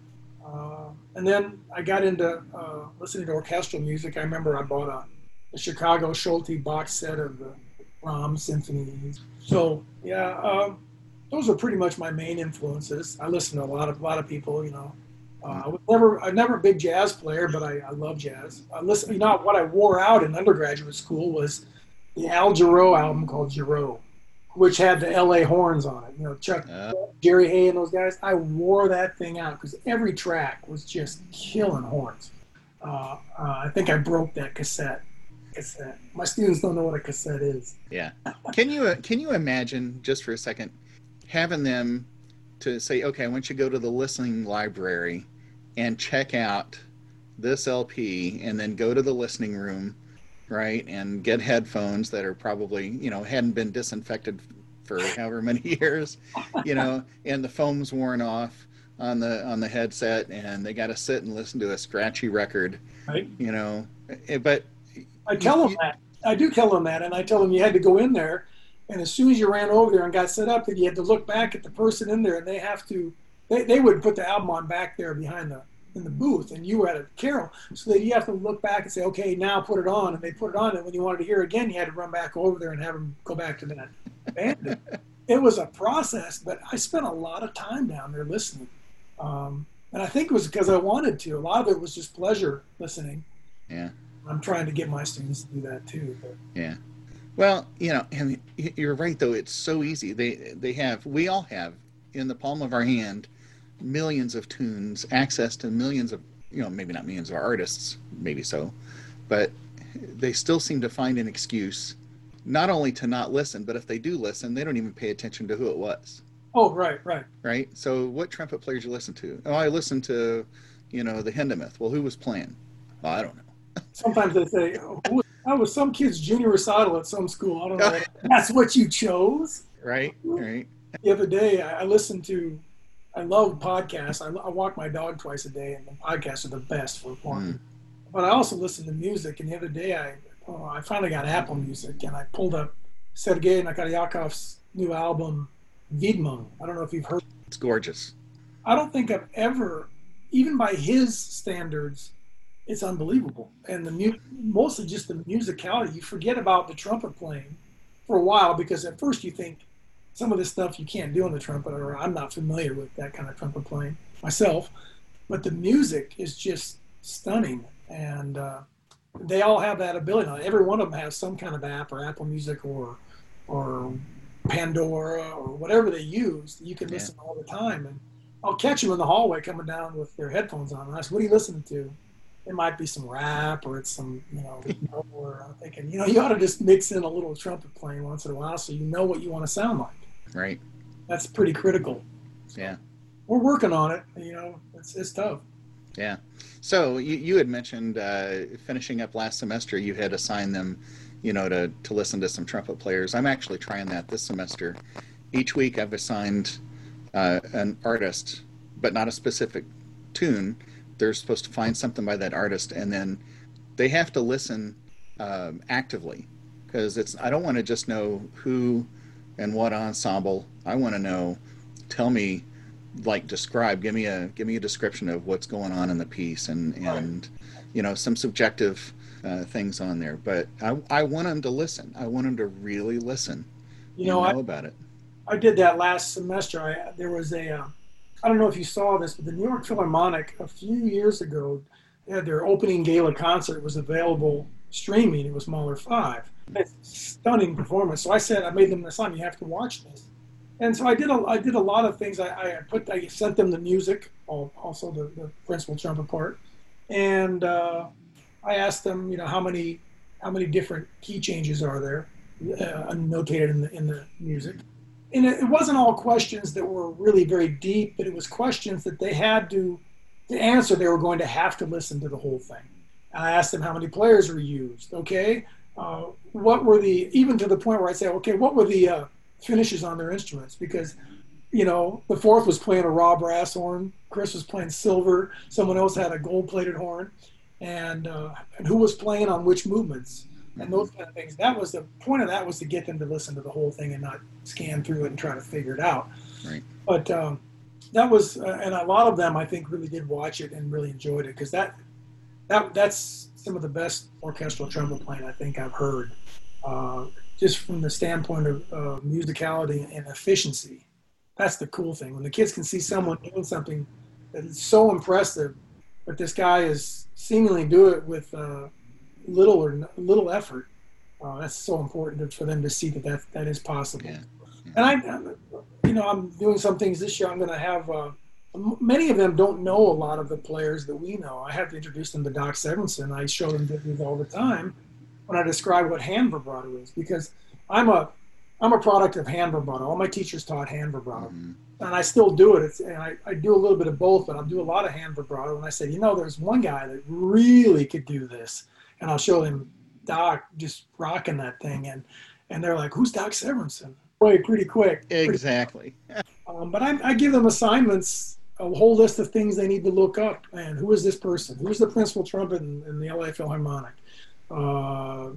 Uh, and then I got into uh, listening to orchestral music. I remember I bought a, a Chicago Solti box set of the Brahms symphonies. So yeah, um, those are pretty much my main influences. I listen to a lot of a lot of people, you know. Uh, I was never, I'm never a big jazz player, but I, I love jazz. I listen, you know, what I wore out in undergraduate school was the Al Jarreau album called Jarreau, which had the L.A. horns on it. You know, Chuck, uh. Jerry Hey, and those guys. I wore that thing out because every track was just killing horns. Uh, uh, I think I broke that cassette. Cassette. My students don't know what a cassette is. Yeah. Can you uh, can you imagine just for a second having them to say, okay, I want you to go to the listening library and check out this LP and then go to the listening room, right, and get headphones that are probably, you know, hadn't been disinfected for however many years, you know, and the foam's worn off on the on the headset and they got to sit and listen to a scratchy record, right? You know, eh, but I tell them that. I do tell them that, and I tell them you had to go in there and as soon as you ran over there and got set up, that you had to look back at the person in there, and they have to, they, they would put the album on back there behind the in the booth, and you were at a carol, so that you have to look back and say, okay, now put it on, and they put it on, and when you wanted to hear it again, you had to run back over there and have them go back to that band. it was a process, but I spent a lot of time down there listening, um, and I think it was because I wanted to. A lot of it was just pleasure listening. Yeah. I'm trying to get my students to do that too. But. Yeah. Well, you know, and you're right though. It's so easy. They they have we all have in the palm of our hand millions of tunes, access to millions of you know maybe not millions of artists, maybe so, but they still seem to find an excuse not only to not listen, but if they do listen, they don't even pay attention to who it was. Oh, right, right. Right. So, what trumpet players you listen to? Oh, I listen to, you know, the Hindemith. Well, who was playing? Well, I don't know. Sometimes they say, oh, that was some kid's junior recital at some school. I don't know. that's what you chose. Right. Right. The other day, I listened to. I love podcasts. I, I walk my dog twice a day, and the podcasts are the best for walking. Mm. But I also listen to music. And the other day, I oh, I finally got Apple Music, and I pulled up Sergei Nakariakov's new album, Widmung. I don't know if you've heard. It's gorgeous. I don't think I've ever, even by his standards, it's unbelievable. And the mu- mostly just the musicality. You forget about the trumpet playing for a while because at first you think some of this stuff you can't do on the trumpet, or I'm not familiar with that kind of trumpet playing myself. But the music is just stunning, and uh, they all have that ability. Now, every one of them has some kind of app, or Apple Music, or or Pandora, or whatever they use. You can listen all the time, and I'll catch them in the hallway coming down with their headphones on. And I said, "What are you listening to?" it might be some rap or it's some, you know, or I'm thinking, you know, you ought to just mix in a little trumpet playing once in a while so you know what you want to sound like. Right. That's pretty critical. So yeah. We're working on it. You know, it's, it's tough. Yeah. So you, you had mentioned uh, finishing up last semester, you had assigned them, you know, to, to listen to some trumpet players. I'm actually trying that this semester. Each week I've assigned uh, an artist, but not a specific tune they're supposed to find something by that artist and then they have to listen um, actively because it's i don't want to just know who and what ensemble i want to know tell me like describe give me a give me a description of what's going on in the piece and and you know some subjective uh, things on there but I, I want them to listen. I want them to really listen you know, know I, about it. I did that last semester. I there was a uh, I don't know if you saw this, but the New York Philharmonic a few years ago had their opening gala concert. Was available streaming. It was Mahler Five. Stunning performance. So I said I made them the assignment. You have to watch this. And so I did. A, I did a lot of things. I, I put. I sent them the music, also the, the principal trumpet part, and uh, I asked them, you know, how many how many different key changes are there, uh, notated in the in the music and it wasn't all questions that were really very deep, but it was questions that they had to to answer. They were going to have to listen to the whole thing. I asked them how many players were used. Okay, uh, what were the even to the point where I say, okay, what were the uh, finishes on their instruments? Because you know, the fourth was playing a raw brass horn. Chris was playing silver. Someone else had a gold-plated horn, and uh, and who was playing on which movements and those kind of things. That was the point of that was to get them to listen to the whole thing and not scan through it and try to figure it out. Right. But um, that was, uh, and a lot of them I think really did watch it and really enjoyed it because that that that's some of the best orchestral trumpet playing I think I've heard. Uh, just from the standpoint of uh, musicality and efficiency, that's the cool thing. When the kids can see someone doing something that is so impressive, but this guy is seemingly do it with uh, little or n- little effort. Uh, that's so important for them to see that that, that is possible. Yeah. And I, you know, I'm doing some things this year. I'm going to have uh, many of them don't know a lot of the players that we know. I have to introduce them to Doc Severinsen. I show them videos all the time when I describe what hand vibrato is because I'm a I'm a product of hand vibrato. All my teachers taught hand vibrato, Mhm. and I still do it. It's, and I, I do a little bit of both, but I'll do a lot of hand vibrato. And I said, you know, there's one guy that really could do this, and I'll show them Doc just rocking that thing, and and they're like, who's Doc Severinsen? Boy, pretty quick. Pretty Exactly. um, but I, I give them assignments, a whole list of things they need to look up. And who is this person? Who's the principal trumpet in, in the LA Philharmonic? Uh,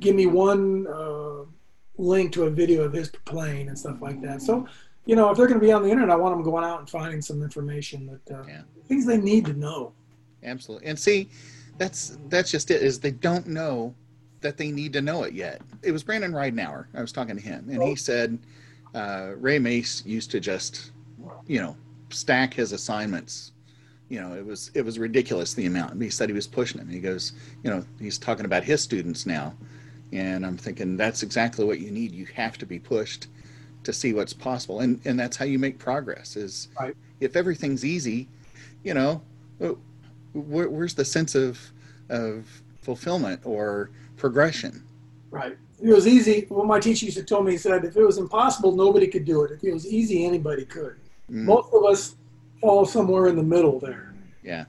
give me one uh, link to a video of his playing and stuff like that. So, you know, if they're going to be on the internet, I want them going out and finding some information that uh, Yeah. things they need to know. Absolutely. And see, that's that's just it. Is they don't know that they need to know it yet. It was Brandon Ridenour. I was talking to him, and he said uh, Ray Mase used to just, you know, stack his assignments. You know, it was it was ridiculous the amount. He said he was pushing them. He goes, you know, he's talking about his students now, and I'm thinking that's exactly what you need. You have to be pushed to see what's possible, and and that's how you make progress. Is Right. if everything's easy, you know, where, where's the sense of of fulfillment or progression? Right. If it was easy, well, my teacher used to tell me, he said, if it was impossible, nobody could do it. If it was easy, anybody could. Mm, Most of us fall somewhere in the middle there. yeah,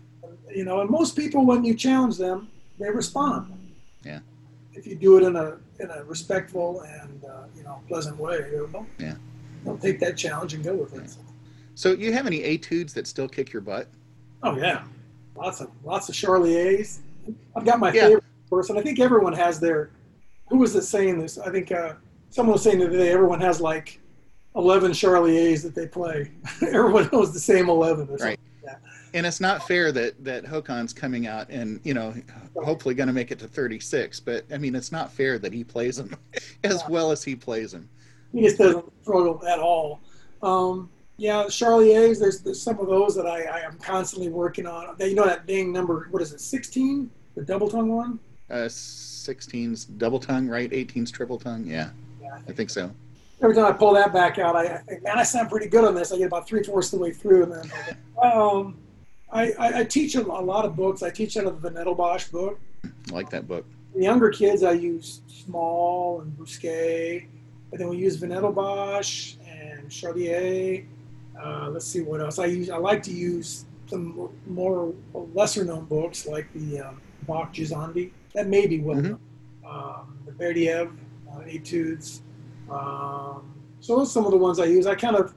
you know, and most people, when you challenge them, they respond. Yeah. If you do it in a in a respectful and uh, you know pleasant way, they'll, Yeah. they'll take that challenge and go with it. So you have any etudes that still kick your butt? Oh yeah, lots of lots of Charliers. I've got my Yeah. favorite person. I think everyone has their. Who was it saying this? I think uh, someone was saying the other day. Everyone has like eleven Charliers that they play. everyone knows the same eleven. Or something. Right. And it's not fair that that Håkan's coming out and you know hopefully going to make it to 36. But I mean, it's not fair that he plays them as well as he plays them. he just doesn't struggle at all. Um, yeah, Charliers, there's, there's some of those that I, I am constantly working on. You know that dang number, what is it, 16? The double tongue one? Uh, 16's double tongue, right? 18's triple tongue. Yeah, Yeah. I think so. Every time I pull that back out, I, I think, man, I sound pretty good on this. I get about three fourths of the way through. And then um, I, I, I teach a, a lot of books. I teach out of the Vannetelbosch book. I like that book. The younger kids, I use Small and Bousquet. But then we use Vannetelbosch and Charlier. Uh, let's see what else. I use. I like to use some more lesser known books like the um, Bach Gisondi. That may be well known. Um, the Berdiev uh, Etudes. Um, so those are some of the ones I use. I kind of,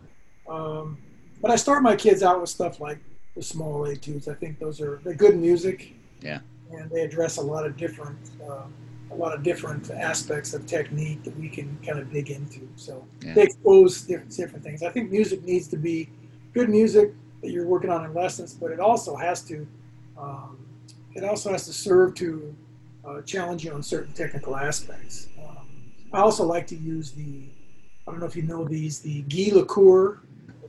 um, but I start my kids out with stuff like the small etudes. I think those are they're good music. Yeah. And they address a lot of different, uh, a lot of different aspects of technique that we can kind of dig into. So Yeah. they expose different different things. I think music needs to be good music that you're working on in lessons, but it also has to, um, it also has to serve to uh, challenge you on certain technical aspects. I also like to use the, I don't know if you know these, the Guy Lacour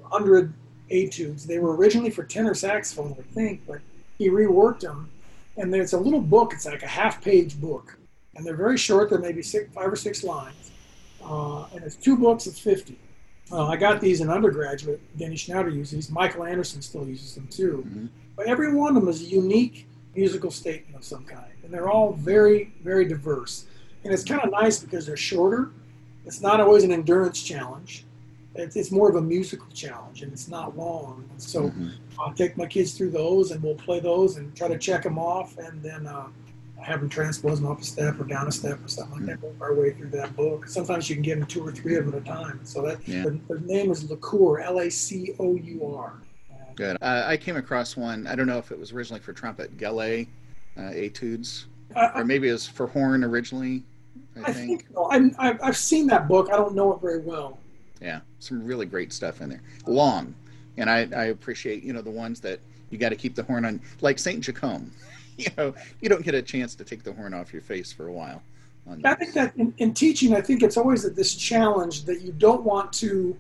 100 etudes. They were originally for tenor saxophone, I think, but he reworked them. And there's a little book, it's like a half page book. And they're very short, they're maybe six, five or six lines. Uh, and it's two books of 50. Uh, I got these in undergraduate. Denny Schneider uses these. Michael Anderson still uses them too. Mhm. But every one of them is a unique musical statement of some kind. And they're all very, very diverse. And it's kind of nice because they're shorter. It's not always an endurance challenge. it's, it's more of a musical challenge and it's not long. So mm-hmm. I'll take my kids through those and we'll play those and try to check them off and then uh, have them transpose them up a step or down a step or something like mm-hmm. that. Work our way through that book. Sometimes you can give them two or three of them at a time. So that yeah. the, the, name is LaCour, L A C O U R. Good. Uh, I came across one. I don't know if it was originally for trumpet, Gallay uh, etudes, uh, or maybe it was for horn originally. I, I think. think so. i have seen that book. I don't know it very well. Yeah, some really great stuff in there. Long, and I, I appreciate you know the ones that you got to keep the horn on, like Saint Jacome. you know, you don't get a chance to take the horn off your face for a while. I think that in, in teaching, I think it's always this challenge that you don't want to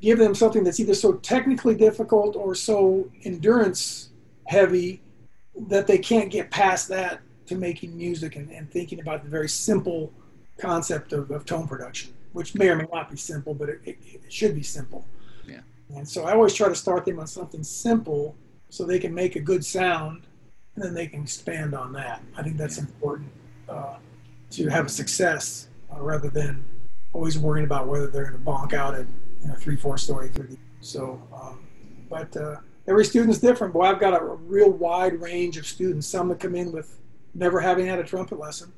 give them something that's either so technically difficult or so endurance heavy that they can't get past that to making music and, and thinking about the very simple concept of, of, tone production, which may or may not be simple, but it, it, it, should be simple. Yeah. And so I always try to start them on something simple so they can make a good sound and then they can expand on that. I think that's yeah. important uh, to have a success uh, rather than always worrying about whether they're going to bonk out at you know, three, four story through the, so, um, but uh, every student's different. Boy, I've got a real wide range of students. Some that come in with never having had a trumpet lesson,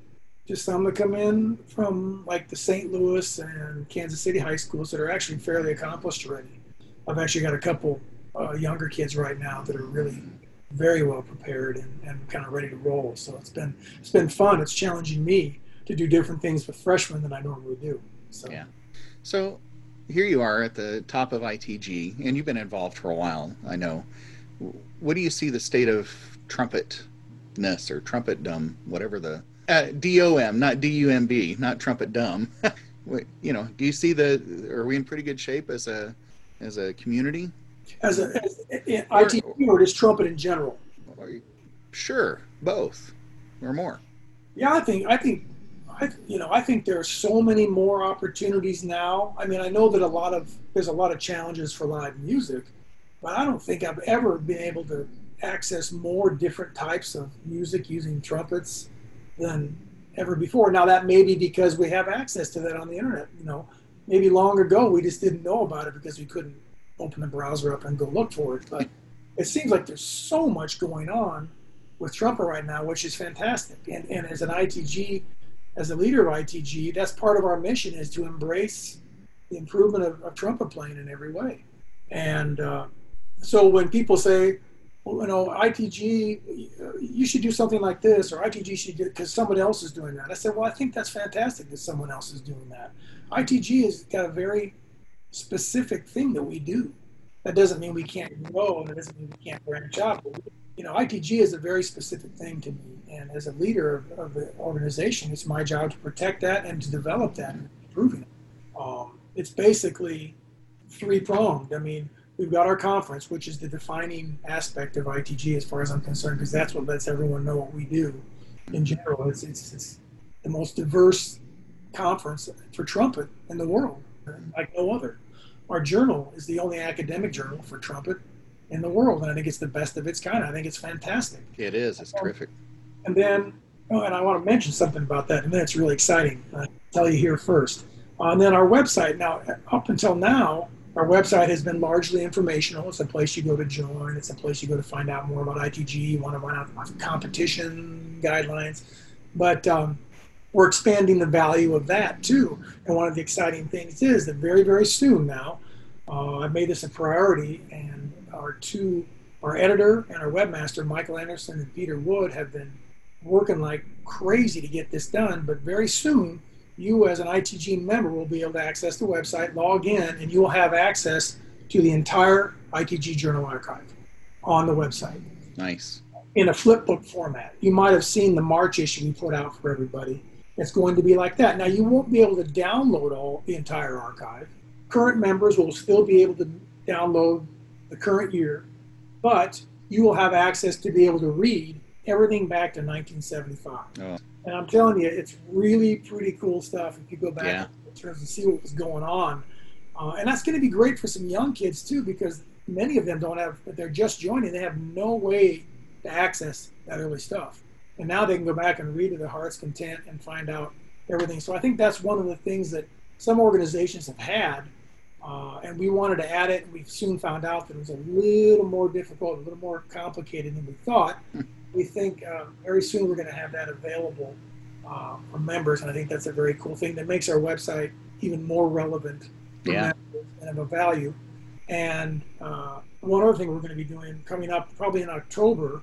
just some that come in from like the St. Louis and Kansas City high schools that are actually fairly accomplished already. I've actually got a couple uh, younger kids right now that are really very well prepared and, and kind of ready to roll. So it's been it's been fun. It's challenging me to do different things with freshmen than I normally do. So. Yeah. So here you are at the top of ITG, and you've been involved for a while, I know. What do you see the state of trumpetness or trumpet dumb, whatever the uh, DOM, not DUMB, not trumpet dumb. you know, do you see the? Are we in pretty good shape as a as a community? As a as, ITG or just trumpet in general? You, Sure, both or more. Yeah, I think I think I, you know, I think there are so many more opportunities now. I mean, I know that a lot of there's a lot of challenges for live music, but I don't think I've ever been able to access more different types of music using trumpets than ever before. Now that may be because we have access to that on the internet. You know, maybe long ago we just didn't know about it because we couldn't open the browser up and go look for it. But it seems like there's so much going on with trumpet right now, which is fantastic. And, and as an ITG as a leader of ITG, that's part of our mission is to embrace the improvement of, of trumpet playing in every way. And uh, so when people say, you know, ITG, you should do something like this, or ITG should do because someone else is doing that. I said, well, I think that's fantastic that someone else is doing that. ITG has got a very specific thing that we do. That doesn't mean we can't grow, and it doesn't mean we can't branch out. But we, you know, ITG is a very specific thing to me and as a leader of, of, the organization, it's my job to protect that and to develop that and improving it. Um, it's basically three pronged. I mean, we've got our conference, which is the defining aspect of ITG as far as I'm concerned, because that's what lets everyone know what we do. In general, it's, it's, it's the most diverse conference for trumpet in the world, like no other. Our journal is the only academic journal for trumpet in the world, and I think it's the best of its kind. I think it's fantastic. It is. It's terrific. And then, oh, and I want to mention something about that, and then it's really exciting. I'll tell you here first. Uh, and then our website. Now, up until now, our website has been largely informational. It's a place you go to join. It's a place you go to find out more about ITG. You want to find out competition guidelines. But um, we're expanding the value of that too. And one of the exciting things is that very, very soon now, uh, I've made this a priority, and our two, our editor and our webmaster, Michael Anderson and Peter Wood, have been working like crazy to get this done, but very soon you as an ITG member will be able to access the website, log in, and you will have access to the entire ITG Journal archive on the website. Nice. In a flipbook format. You might have seen the March issue we put out for everybody. It's going to be like that. Now you won't be able to download all the entire archive. Current members will still be able to download the current year, but you will have access to be able to read everything back to 1975. Oh. And I'm telling you, it's really pretty cool stuff if you go back yeah. in terms of see what was going on. Uh, and that's going to be great for some young kids too, because many of them don't have, they're just joining, they have no way to access that early stuff. And now they can go back and read to their heart's content and find out everything. So I think that's one of the things that some organizations have had Uh, and we wanted to add it, and we soon found out that it was a little more difficult, a little more complicated than we thought. We think uh, very soon we're going to have that available uh, for members, and I think that's a very cool thing that makes our website even more relevant Yeah. and of a value. And uh, one other thing we're going to be doing coming up, probably in October,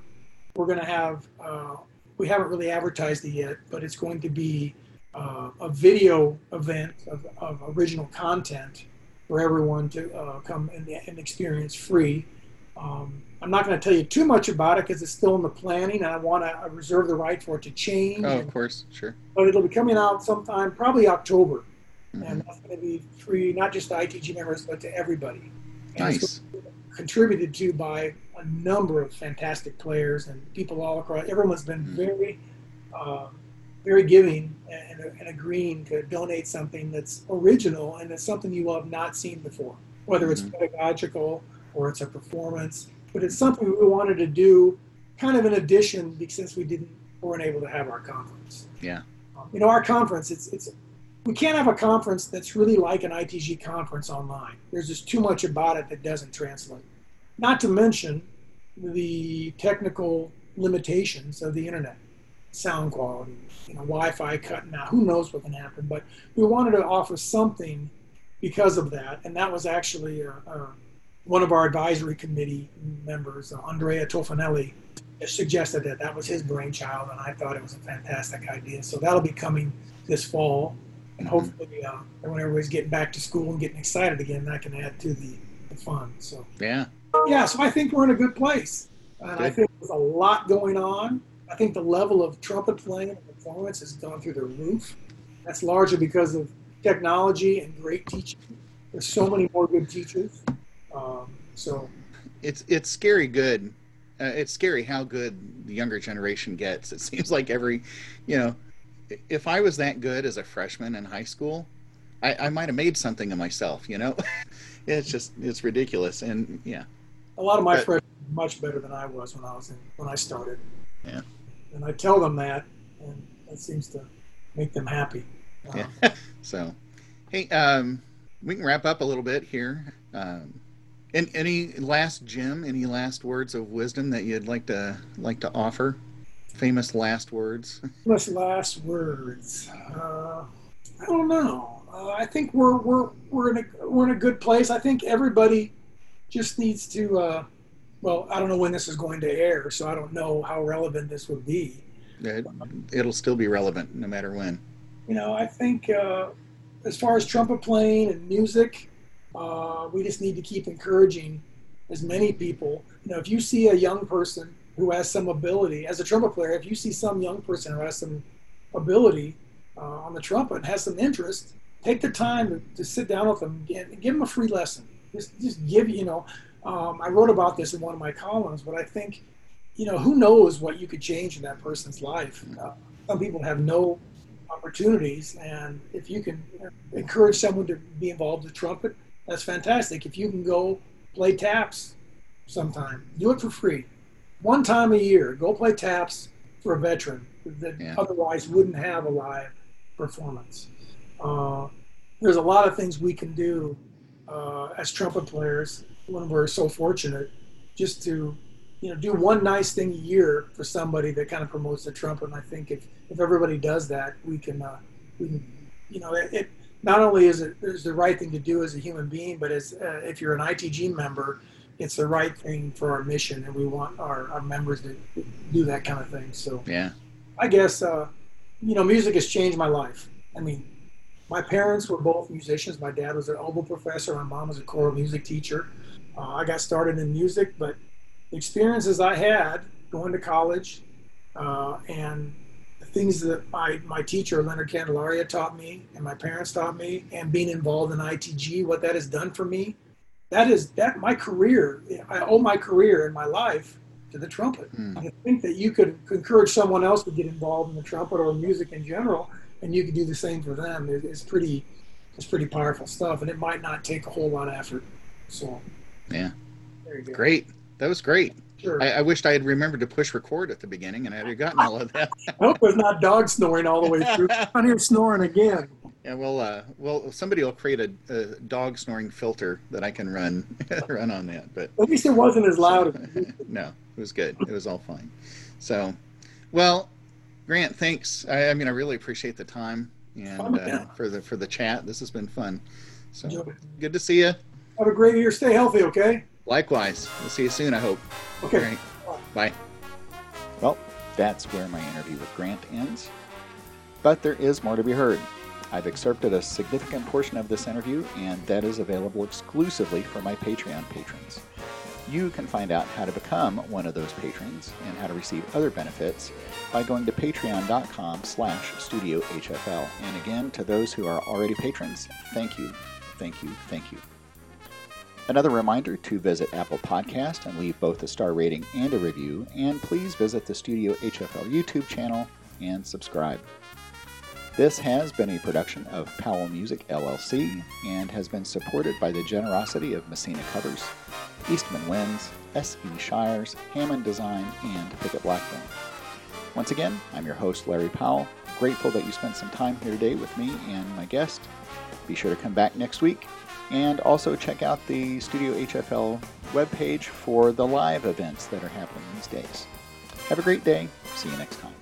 we're going to have. Uh, we haven't really advertised it yet, but it's going to be uh, a video event of, of original content for everyone to uh, come and, and experience free. Um, I'm not going to tell you too much about it because it's still in the planning, and I want to reserve the right for it to change. Oh, of course, sure. But it'll be coming out sometime, probably October, Mhm. and that's going to be free not just to ITG members but to everybody. And it's Nice. contributed to by a number of fantastic players and people all across. Everyone's been Mhm. very, uh, very giving and, and agreeing to donate something that's original and it's something you will have not seen before, whether it's Mhm. pedagogical or it's a performance. But it's something we wanted to do, kind of in addition, because we didn't weren't able to have our conference. Yeah. Um, you know, our conference, it's it's we can't have a conference that's really like an ITG conference online. There's just too much about it that doesn't translate. Not to mention the technical limitations of the internet, sound quality, you know, Wi-Fi cutting out. Who knows what can happen? But we wanted to offer something because of that, and that was actually a, uh, one of our advisory committee members, uh, Andrea Tofanelli, suggested that that was his brainchild, and I thought it was a fantastic idea. So that'll be coming this fall, and hopefully, uh, when everybody's getting back to school and getting excited again, that can add to the, the fun. So Yeah. yeah, so I think we're in a good place, and I think there's a lot going on. I think the level of trumpet playing and performance has gone through the roof. That's largely because of technology and great teaching. There's so many more good teachers. Um, so It's it's scary good. Uh, it's scary how good the younger generation gets. It seems like every, you know, if I was that good as a freshman in high school, I, I might have made something of myself. You know, it's just it's ridiculous. And yeah, a lot of my But- friends are much better than I was when I was in, when I started. Yeah. And I tell them that, and that seems to make them happy. Uh, Yeah. so, hey, um, we can wrap up a little bit here. Um, and any last Jim? Any last words of wisdom that you'd like to like to offer? Famous last words. Famous last words. Uh, I don't know. Uh, I think we're we're we're in a we're in a good place. I think everybody just needs to. Uh, well, I don't know when this is going to air, so I don't know how relevant this would be. It, it'll still be relevant no matter when. You know, I think uh, as far as trumpet playing and music, uh, we just need to keep encouraging as many people. You know, if you see a young person who has some ability, as a trumpet player, if you see some young person who has some ability uh, on the trumpet and has some interest, take the time to, to sit down with them and give them a free lesson. Just, just give, you know, um, I wrote about this in one of my columns, but I think, you know, who knows what you could change in that person's life. Uh, some people have no opportunities, and if you can encourage someone to be involved with trumpet, that's fantastic. If you can go play taps sometime, do it for free. One time a year, go play taps for a veteran that Yeah. otherwise wouldn't have a live performance. Uh, there's a lot of things we can do uh, as trumpet players when we're so fortunate just to you know do one nice thing a year for somebody that kind of promotes the trumpet and i think if if everybody does that we can uh, we can you know it, it not only is it is the right thing to do as a human being but as uh, if you're an itg member it's the right thing for our mission and we want our, our members to do that kind of thing so Yeah. I guess uh, you know music has changed my life. I mean, my parents were both musicians. My dad was an oboe professor. My mom was a choral music teacher. Uh, I got started in music, but the experiences I had going to college uh, and things that my, my teacher Leonard Candelaria taught me and my parents taught me, and being involved in ITG, what that has done for me, that is that my career. I owe my career and my life to the trumpet. Hmm. I think that you could encourage someone else to get involved in the trumpet or music in general, and you could do the same for them. It- It's pretty, it's pretty powerful stuff, and it might not take a whole lot of effort. So, Yeah. there you go. Great. That was great. Sure. I, I wished I had remembered to push record at the beginning and I'd have gotten all of that. I hope there's not dog snoring all the way through. I'm here snoring again. Yeah, well, uh, well, somebody will create a, a dog snoring filter that I can run run on that. But At least it wasn't as loud. no, it was good. It was all fine. So, well, Grant, thanks. I, I mean, I really appreciate the time and uh, for the for the chat. This has been fun. So good to see you. Have a great year. Stay healthy, okay? Likewise. We'll see you soon. I hope. Okay. Right. Bye. Well, that's where my interview with Grant ends. But there is more to be heard. I've excerpted a significant portion of this interview, and that is available exclusively for my Patreon patrons. You can find out how to become one of those patrons and how to receive other benefits by going to patreon.com slash studiohfl. And again, to those who are already patrons, thank you, thank you, thank you. Another reminder to visit Apple Podcast and leave both a star rating and a review, and please visit the Studio HFL YouTube channel and subscribe. This has been a production of Powell Music LLC and has been supported by the generosity of Messina Covers, Eastman Winds, S.E. Shires, Hammond Design, and Pickett Blackburn. Once again, I'm your host, Larry Powell. Grateful that you spent some time here today with me and my guest. Be sure to come back next week and also check out the Studio HFL webpage for the live events that are happening these days. Have a great day. See you next time.